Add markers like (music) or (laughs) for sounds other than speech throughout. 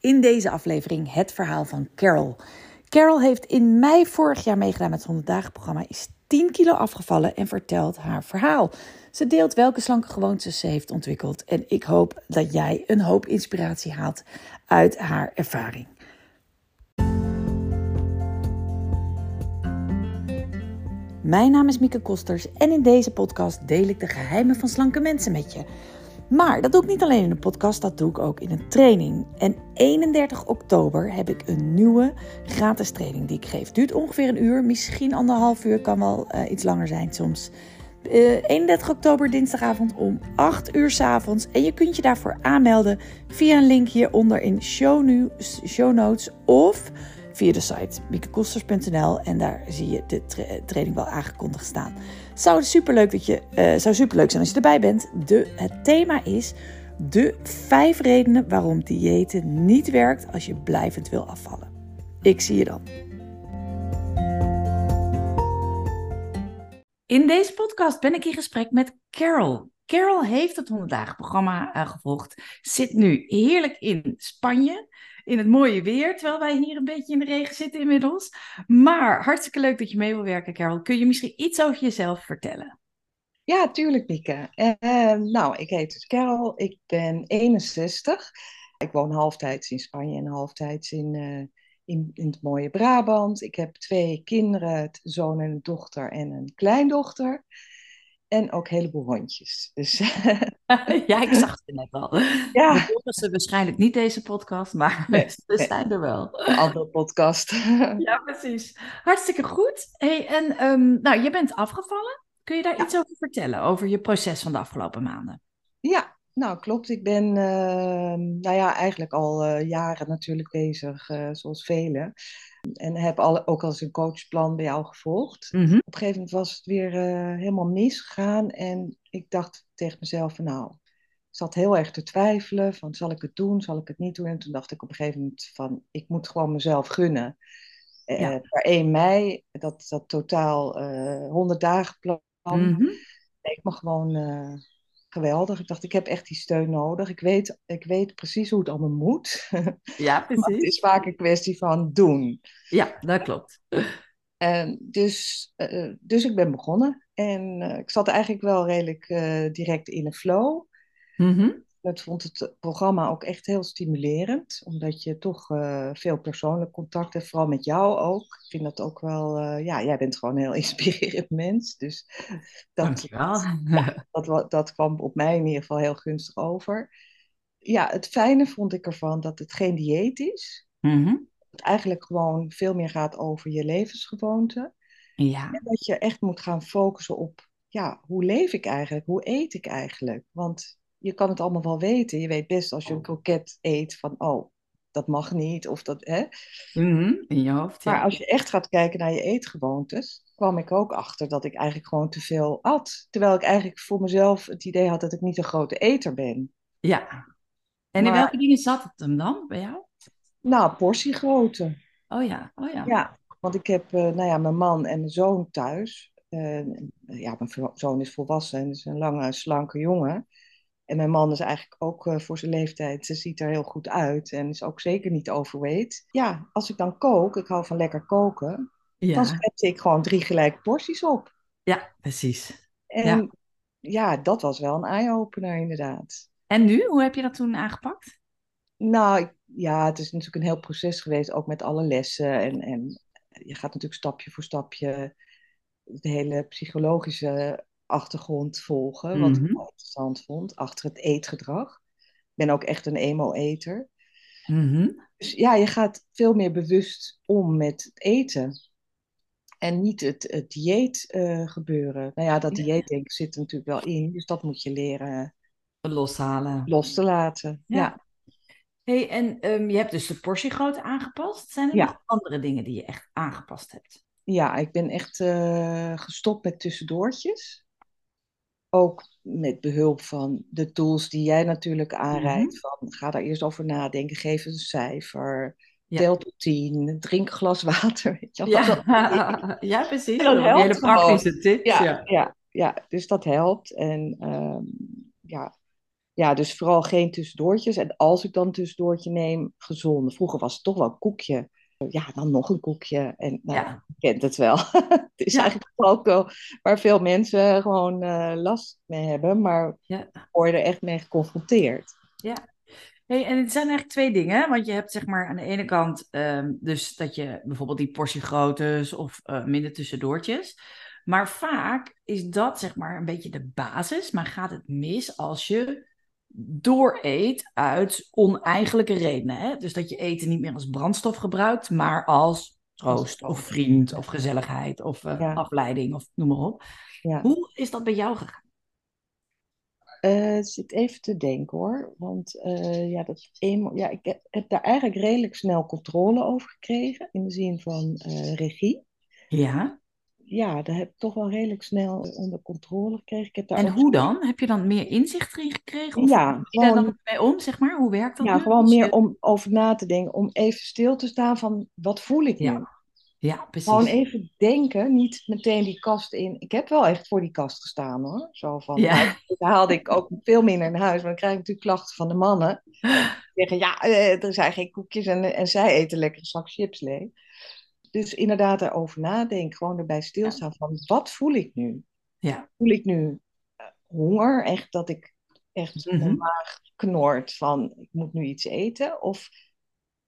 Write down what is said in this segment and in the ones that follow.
In deze aflevering het verhaal van Carol. Carol heeft in mei vorig jaar meegedaan met het 100 dagen programma, is 10 kilo afgevallen en vertelt haar verhaal. Ze deelt welke slanke gewoontes ze heeft ontwikkeld en ik hoop dat jij een hoop inspiratie haalt uit haar ervaring. Mijn naam is Mieke Kosters en in deze podcast deel ik de geheimen van slanke mensen met je. Maar dat doe ik niet alleen in een podcast, dat doe ik ook in een training. En 31 oktober heb ik een nieuwe gratis training die ik geef. Duurt ongeveer een uur, misschien anderhalf uur, kan wel uh, iets langer zijn soms. Uh, 31 oktober, dinsdagavond om 8 uur s avonds. En je kunt je daarvoor aanmelden via een link hieronder in show, news, show notes of via de site miekekosters.nl en daar zie je de tra training wel aangekondigd staan. Zou superleuk, dat je, uh, zou superleuk zijn als je erbij bent. De, het thema is de vijf redenen waarom diëten niet werkt als je blijvend wil afvallen. Ik zie je dan. In deze podcast ben ik in gesprek met Carol. Carol heeft het 100 dagen programma uh, gevolgd, zit nu heerlijk in Spanje in het mooie weer, terwijl wij hier een beetje in de regen zitten inmiddels. Maar hartstikke leuk dat je mee wil werken, Carol. Kun je misschien iets over jezelf vertellen? Ja, tuurlijk, Mieke. Uh, nou, ik heet Carol. Ik ben 61. Ik woon halftijds in Spanje en halftijds in, uh, in, in het mooie Brabant. Ik heb twee kinderen, een zoon en een dochter en een kleindochter. En ook een heleboel hondjes. Dus, (laughs) ja, ik zag het net al. (laughs) Ja. De ze waarschijnlijk niet deze podcast, maar nee, (laughs) ze zijn er wel. Een andere podcast. ja, precies. Hartstikke goed. Hey, en um, nou, je bent afgevallen. Kun je daar ja. iets over vertellen, over je proces van de afgelopen maanden? Ja, nou klopt. Ik ben uh, nou ja, eigenlijk al uh, jaren natuurlijk bezig, uh, zoals velen. En heb al, ook al eens een coachplan bij jou gevolgd. Mm -hmm. Op een gegeven moment was het weer uh, helemaal misgegaan. En ik dacht tegen mezelf van nou, ik zat heel erg te twijfelen. Van zal ik het doen, zal ik het niet doen? En toen dacht ik op een gegeven moment van ik moet gewoon mezelf gunnen. Ja. Per 1 mei, dat, dat totaal uh, 100 dagen plan. Mm -hmm. leek me gewoon geweldig. Ik dacht, ik heb echt die steun nodig. Ik weet, ik weet precies hoe het allemaal moet. (laughs) Ja, precies. het is vaak een kwestie van doen. Ja, dat klopt. En dus, uh, dus ik ben begonnen. En uh, ik zat eigenlijk wel redelijk direct in een flow. Mm -hmm. Ik vond het programma ook echt heel stimulerend. Omdat je toch veel persoonlijk contact hebt. Vooral met jou ook. Ik vind dat ook wel... ja, jij bent gewoon een heel (laughs) inspirerend mens. Dus dat, Dankjewel. (laughs) Ja, dat, dat kwam op mij in ieder geval heel gunstig over. Ja, het fijne vond ik ervan dat het geen dieet is. Mm -hmm. Het eigenlijk gewoon veel meer gaat over je levensgewoonten. Ja. En dat je echt moet gaan focussen op... Ja, hoe leef ik eigenlijk? Hoe eet ik eigenlijk? Want je kan het allemaal wel weten. Je weet best als je een kroket eet van, oh, dat mag niet. Of dat, hè? Mm -hmm, in je hoofd. Ja. Maar als je echt gaat kijken naar je eetgewoontes, kwam ik ook achter dat ik eigenlijk gewoon te veel at. Terwijl ik eigenlijk voor mezelf het idee had dat ik niet een grote eter ben. Ja. En maar, in welke dingen zat het hem dan bij jou? Nou, portiegrootte. Oh ja, oh ja. Ja, want ik heb, uh, nou ja, mijn man en mijn zoon thuis. Uh, ja, mijn zoon is volwassen en is een lange, slanke jongen. En mijn man is eigenlijk ook uh, voor zijn leeftijd, ze ziet er heel goed uit en is ook zeker niet overweight. Ja, als ik dan kook, ik hou van lekker koken, ja. dan zet ik gewoon drie gelijke porties op. Ja, precies. En ja, ja dat was wel een eye-opener inderdaad. En nu, hoe heb je dat toen aangepakt? Nou, ja, het is natuurlijk een heel proces geweest, ook met alle lessen. En, en je gaat natuurlijk stapje voor stapje de hele psychologische achtergrond volgen, wat ik wel interessant vond, achter het eetgedrag. Ik ben ook echt een emo-eter. Mm-hmm. Dus ja, je gaat veel meer bewust om met het eten. En niet het, het dieet uh, gebeuren. Nou ja, dat dieetdenken zit er natuurlijk wel in, dus dat moet je leren loshalen. Los te laten, ja. ja. Hey, en um, je hebt dus de portiegrootte aangepast. Zijn er ja. nog andere dingen die je echt aangepast hebt? Ja, ik ben echt uh, gestopt met tussendoortjes ook met behulp van de tools die jij natuurlijk aanreikt. Mm-hmm. Van, ga daar eerst over nadenken, geef een cijfer, ja. tel tot tien, drink een glas water. (laughs) Weet je, ja. (laughs) ja, precies. Dat helpt hele praktische tips. Ja, ja. Ja, ja, dus dat helpt. En um, ja, ja, dus vooral geen tussendoortjes. En als ik dan een tussendoortje neem, gezonde. Vroeger was het toch wel een koekje. Ja, dan nog een koekje. En nou, Ja. je kent het wel. (laughs) het is Ja. eigenlijk ook wel waar veel mensen gewoon eh, last mee hebben. Maar Ja. word je er echt mee geconfronteerd. Hey, en het zijn eigenlijk twee dingen, want je hebt zeg maar aan de ene kant ehm, dus dat je bijvoorbeeld die portiegroottes of eh, minder tussendoortjes. Maar vaak is dat zeg maar een beetje de basis, maar gaat het mis als je dooreet uit oneigenlijke redenen. Hè? Dus dat je eten niet meer als brandstof gebruikt, maar als troost of vriend of gezelligheid of eh, Ja. afleiding of noem maar op. Ja. Hoe is dat bij jou gegaan? Ik zit even te denken hoor. Want eh, ja, dat ja, ik heb, heb daar eigenlijk redelijk snel controle over gekregen. In de zin van regie. Ja. Ja, daar heb ik toch wel redelijk snel onder controle gekregen. Ik heb daar En ook- hoe dan? Heb je dan meer inzicht erin gekregen? Of Ja, hoe daar gewoon- dan mee om, zeg maar? Hoe werkt dat Ja, nu? gewoon je- meer om over na te denken. Om even stil te staan van wat voel ik Ja, nu? Ja, precies. Gewoon even denken, niet meteen die kast in. Ik heb wel echt voor die kast gestaan hoor. Zo van, Ja. nou, dat haalde ik ook veel minder naar huis. Maar dan krijg ik natuurlijk klachten van de mannen. (laughs) Die zeggen, ja, eh, er zijn geen koekjes en, en zij eten lekker een zak chips leeg. Dus inderdaad daarover nadenken. Gewoon erbij stilstaan van, wat voel ik nu? Ja. Voel ik nu eh, honger? Echt dat ik echt Mhm. mijn maag knort van, ik moet nu iets eten? Of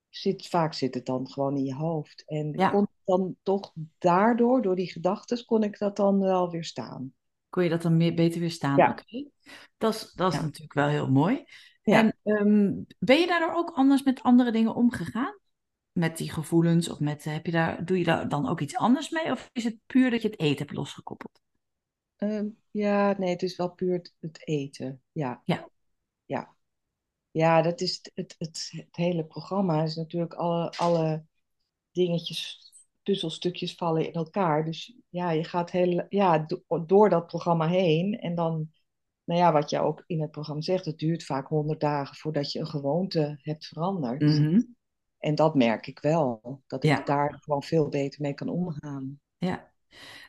zit, vaak zit het dan gewoon in je hoofd. En Ja. kon ik dan toch daardoor, door die gedachten, kon ik dat dan wel weer staan. Kon je dat dan meer, beter weerstaan? Ja. Oké. Dat is, dat is Ja. natuurlijk wel heel mooi. Ja. En ehm, ben je daardoor ook anders met andere dingen omgegaan? Met die gevoelens? Of met, heb je daar, doe je daar dan ook iets anders mee? Of is het puur dat je het eten hebt losgekoppeld? Ehm, ja, nee, het is wel puur het, eten. Ja. Ja. Ja. Ja, dat is het, het, het, het hele programma is natuurlijk alle, alle dingetjes, puzzelstukjes vallen in elkaar. Dus ja, je gaat heel, ja, do- door dat programma heen en dan, nou ja, wat je ook in het programma zegt, het duurt vaak honderd dagen voordat je een gewoonte hebt veranderd. Mhm. En dat merk ik wel, dat ik daar gewoon veel beter mee kan omgaan. Ja.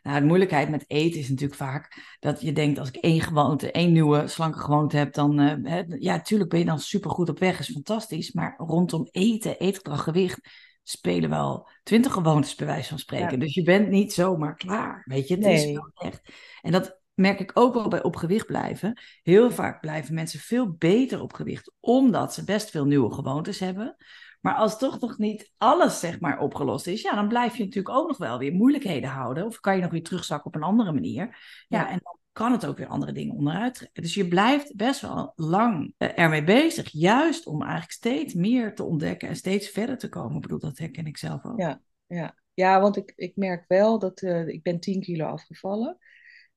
Nou, de moeilijkheid met eten is natuurlijk vaak dat je denkt, als ik één gewoonte, één nieuwe slanke gewoonte heb, dan, eh, hè, ja, natuurlijk ben je dan supergoed op weg, is fantastisch. Maar rondom eten, eetgedrag, gewicht, spelen wel twintig gewoontes bij wijze van spreken. Ja. Dus je bent niet zomaar klaar, weet je. Het is Nee. wel echt. En dat merk ik ook wel bij op gewicht blijven. Heel vaak blijven mensen veel beter op gewicht, omdat ze best veel nieuwe gewoontes hebben. Maar als toch nog niet alles zeg maar opgelost is, ja, dan blijf je natuurlijk ook nog wel weer moeilijkheden houden. Of kan je nog weer terugzakken op een andere manier. Ja, Ja. en dan kan het ook weer andere dingen onderuit trekken. Dus je blijft best wel lang eh, ermee bezig. Juist om eigenlijk steeds meer te ontdekken en steeds verder te komen. Ik bedoel, dat herken ik zelf ook. Ja, ja. ja want ik, ik merk wel dat eh, ik ben 10 kilo afgevallen.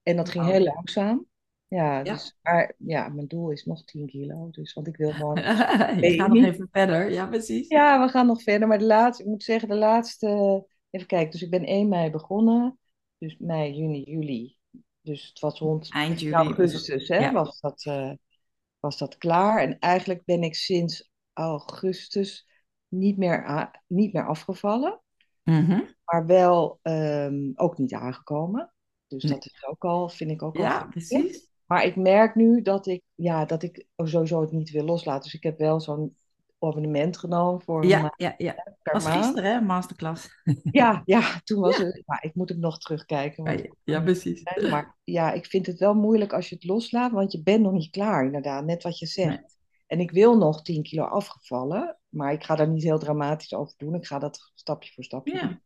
En dat ging Wauw. heel langzaam. Ja, Ja. Dus, maar ja, mijn doel is nog 10 kilo. Dus, want ik wil (laughs) gewoon... je gaat nog even verder. Ja, precies. Ja, we gaan nog verder. Maar de laatste, ik moet zeggen, de laatste... Even kijken, dus ik ben 1 mei begonnen. Dus mei, juni, juli. Dus het was rond Eind juli. augustus, hè, Ja. was, dat, eh, was dat klaar. En eigenlijk ben ik sinds augustus niet meer, niet meer afgevallen. Mhm. maar wel ehm, ook niet aangekomen. Dus Nee. dat is ook al, vind ik ook al Ja, goed. precies. Maar ik merk nu dat ik, ja, dat ik sowieso het niet wil loslaten. Dus ik heb wel zo'n abonnement genomen voor Ja, ja, ja. per was maand. gisteren, hè? Masterclass. Ja, ja, (laughs) toen was Ja. het. Maar ik moet hem nog terugkijken. want- Ja, ja, precies. Maar ja, ik vind het wel moeilijk als je het loslaat, want je bent nog niet klaar, inderdaad. Net wat je zegt. Nee. En ik wil nog 10 kilo afgevallen, maar ik ga daar niet heel dramatisch over doen. Ik ga dat stapje voor stapje doen.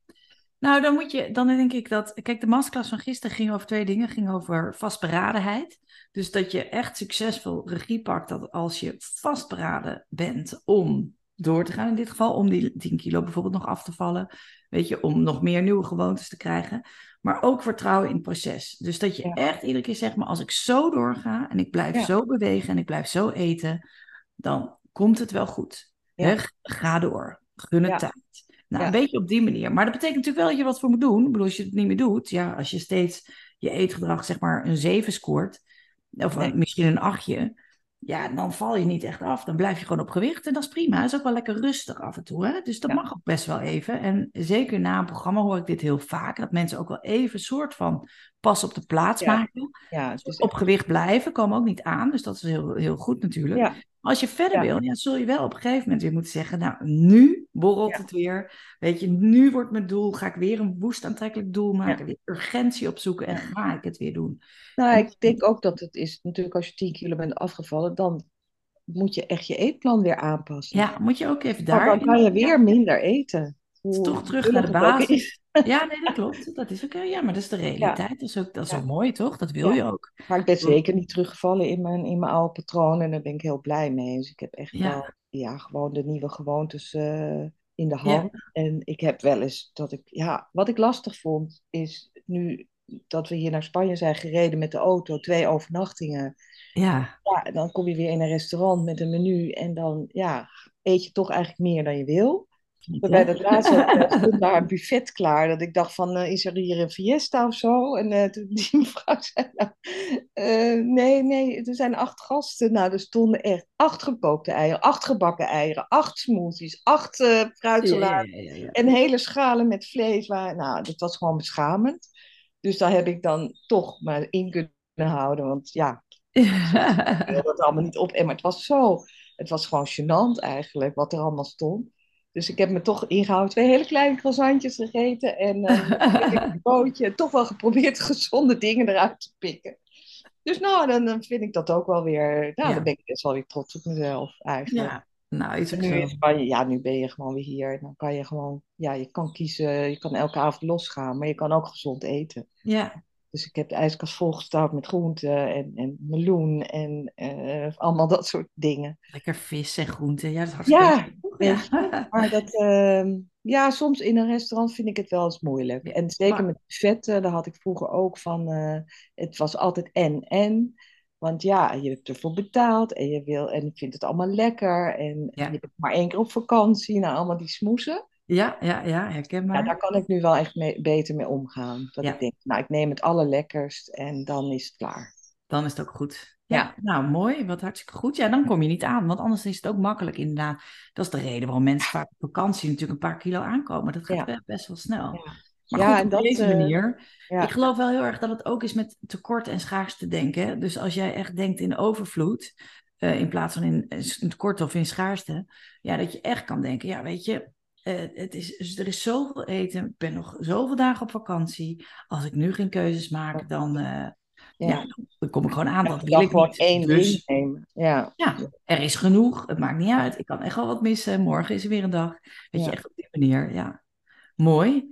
Nou, dan moet je, dan denk ik dat, kijk, de masterclass van gisteren ging over twee dingen. Ging over vastberadenheid. Dus dat je echt succesvol regie pakt, dat als je vastberaden bent om door te gaan, in dit geval om die 10 kilo bijvoorbeeld nog af te vallen, weet je, om nog meer nieuwe gewoontes te krijgen, maar ook vertrouwen in het proces. Dus dat je Ja. echt iedere keer zegt, maar als ik zo doorga en ik blijf Ja. zo bewegen en ik blijf zo eten, dan komt het wel goed. Ja. Ga door. Gun het tijd. Nou, Ja. een beetje op die manier. Maar dat betekent natuurlijk wel dat je wat voor moet doen. Ik bedoel, als je het niet meer doet, ja, als je steeds je eetgedrag zeg maar een 7 scoort, of Nee. misschien een 8, ja, dan val je niet echt af. Dan blijf je gewoon op gewicht en dat is prima. Het is ook wel lekker rustig af en toe. Hè? Dus dat mag ook best wel even. En zeker na een programma hoor ik dit heel vaak. Dat mensen ook wel even een soort van pas op de plaats maken. Ja, dus op gewicht blijven, komen ook niet aan. Dus dat is heel, heel goed natuurlijk. Als je verder wil, ja, zul je wel op een gegeven moment weer moeten zeggen: Nou, nu borrelt het weer. Weet je, nu wordt mijn doel. Ga ik weer een woest aantrekkelijk doel maken. Weer urgentie opzoeken en ga ik het weer doen. Nou, ik denk ook dat het is natuurlijk als je 10 kilo bent afgevallen, dan moet je echt je eetplan weer aanpassen. Ja, moet je ook even daar. dan kan je weer minder eten. toch terug naar de basis. Ja, nee, dat klopt. Dat is ook, ja, maar dat is de realiteit. Dat is ook, dat is ook mooi, toch? Dat wil je ook. Maar ik ben zeker niet teruggevallen in mijn, in mijn oude patroon en daar ben ik heel blij mee. Dus ik heb echt wel, ja, gewoon de nieuwe gewoontes uh, in de hand. En ik heb wel eens dat ik, ja, wat ik lastig vond, is nu dat we hier naar Spanje zijn gereden met de auto, twee overnachtingen. Ja. ja. Dan kom je weer in een restaurant met een menu en dan ja, eet je toch eigenlijk meer dan je wil. Bij het laatste stond (laughs) daar een buffet klaar. Dat ik dacht van, uh, is er hier een fiesta of zo? En uh, toen (laughs) die mevrouw zei, nou, uh, nee, nee, er zijn acht gasten. Nou, er stonden echt acht gekookte eieren, acht gebakken eieren, acht smoothies, acht fruitsalades ja, ja, ja, en hele schalen met vlees. Waar, nou, dat was gewoon beschamend. Dus daar heb ik dan toch maar in kunnen houden. Want ja, (laughs) ik wil dat allemaal niet op. En maar het was zo, het was gewoon gênant eigenlijk, wat er allemaal stond. Dus ik heb me toch ingehouden, twee hele kleine croissantjes gegeten en (laughs) uh, een bootje. Toch wel geprobeerd (laughs) gezonde dingen eruit te pikken. Dus nou, dan, dan vind ik dat ook wel weer, nou, dan ben ik best wel weer trots op mezelf eigenlijk. Ja. Nou, is nu in Spanje, ja, nu ben je gewoon weer hier. Dan kan je gewoon, ja, je kan kiezen, je kan elke avond losgaan, maar je kan ook gezond eten. Ja. Dus ik heb de ijskast volgestouwd met groenten en, en meloen en uh, allemaal dat soort dingen. Lekker vis en groenten, ja, dat is hartstikke ja, ja. maar dat, uh, ja, soms in een restaurant vind ik het wel eens moeilijk. En zeker met vetten, daar had ik vroeger ook van, uh, het was altijd en en. Want ja, je hebt ervoor betaald en je wil en je vindt het allemaal lekker. En je bent maar één keer op vakantie, nou allemaal die smoesen. Ja, ja, ja, herkenbaar. Ja, daar kan ik nu wel echt mee, beter mee omgaan. Dat ik denk, nou, ik neem het allerlekkerst en dan is het klaar. Dan is het ook goed. Ja, nou mooi, wat hartstikke goed. Ja, dan kom je niet aan, want anders is het ook makkelijk inderdaad. Dat is de reden waarom mensen vaak op vakantie natuurlijk een paar kilo aankomen. Dat gaat best wel snel. Ja. Maar ja, goed, op deze eh, manier. Ik geloof wel heel erg dat het ook is met tekort en schaarste denken. Dus als jij echt denkt in overvloed, uh, in plaats van in, in tekort of in schaarste, ja, dat je echt kan denken, ja, weet je, uh, het is, dus er is zoveel eten, ik ben nog zoveel dagen op vakantie. Als ik nu geen keuzes maak, dan, ja. ja. dan kom ik gewoon aan. Dat wil ik gewoon één dus, nemen. Ja. ja, er is genoeg. Het maakt niet uit. Ik kan echt wel wat missen. Morgen is er weer een dag. Weet je, echt op die manier. Ja, mooi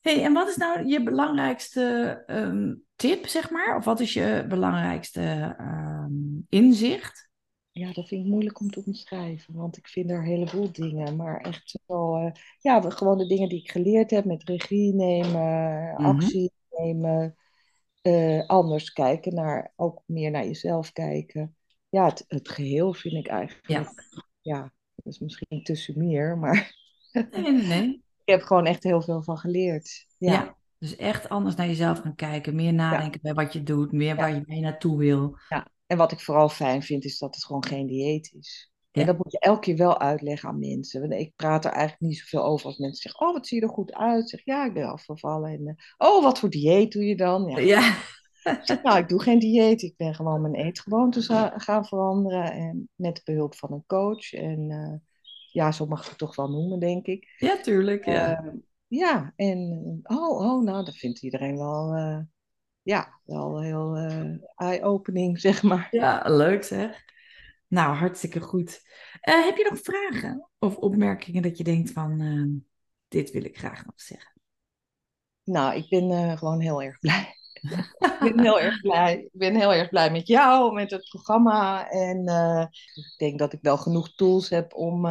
hey, en wat is nou je belangrijkste um, tip, zeg maar? Of wat is je belangrijkste um, inzicht? Ja, dat vind ik moeilijk om te omschrijven, want ik vind er een heleboel dingen. Maar echt zo, uh, ja, gewoon de dingen die ik geleerd heb met regie nemen, mhm. actie nemen, uh, anders kijken naar, ook meer naar jezelf kijken. Ja, het, het geheel vind ik eigenlijk, ja, ja dat is misschien tussen meer, maar... (laughs) Nee, nee, nee ik heb gewoon echt heel veel van geleerd. Ja. dus echt anders naar jezelf gaan kijken. Meer nadenken bij wat je doet. Meer waar je mee naartoe wil. Ja, en wat ik vooral fijn vind is dat het gewoon geen dieet is. En dat moet je elke keer wel uitleggen aan mensen. Ik praat er eigenlijk niet zoveel over als mensen zeggen: Oh, wat zie je er goed uit? Zeg ja, ik ben afgevallen. En, uh, oh, wat voor dieet doe je dan? Ja. ja. zeg, nou, ik doe geen dieet. Ik ben gewoon mijn eetgewoontes gaan veranderen. En met behulp van een coach. En uh, ja, zo mag ik het toch wel noemen, denk ik. Ja, tuurlijk. Ja, uh, ja en oh, oh, nou, dat vindt iedereen wel, uh, ja, wel heel eye-opening, (laughs) zeg maar. Ja, leuk zeg. Nou, hartstikke goed. heb je nog vragen of opmerkingen dat je denkt van, dit wil ik graag nog zeggen? Nou, ik ben gewoon heel erg blij. (laughs) ik ben heel erg blij. Ik ben heel erg blij met jou, met het programma. En ik denk dat ik wel genoeg tools heb om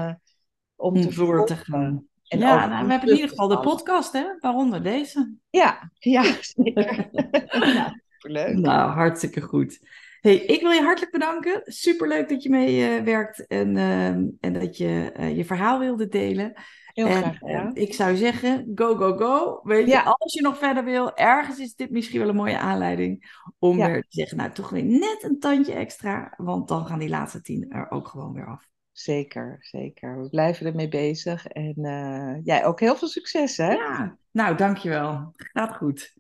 om te voor te gaan. En ja, nou, we hebben in ieder geval de podcast, hè? Waaronder deze. Ja, ja, (laughs) zeker. (laughs) nou, leuk. Nou, hartstikke goed. Hey, ik wil je hartelijk bedanken. Superleuk dat je meewerkt uh, en, uh, en dat je uh, je verhaal wilde delen. Heel en, graag gedaan. ik zou zeggen, go, go, go. Weet je, als je nog verder wil, ergens is dit misschien wel een mooie aanleiding om weer te zeggen, nou toch weer net een tandje extra, want dan gaan die laatste tien er ook gewoon weer af. Zeker, zeker. We blijven ermee bezig en jij ook heel veel succes hè? Ja, nou dankjewel. Gaat goed.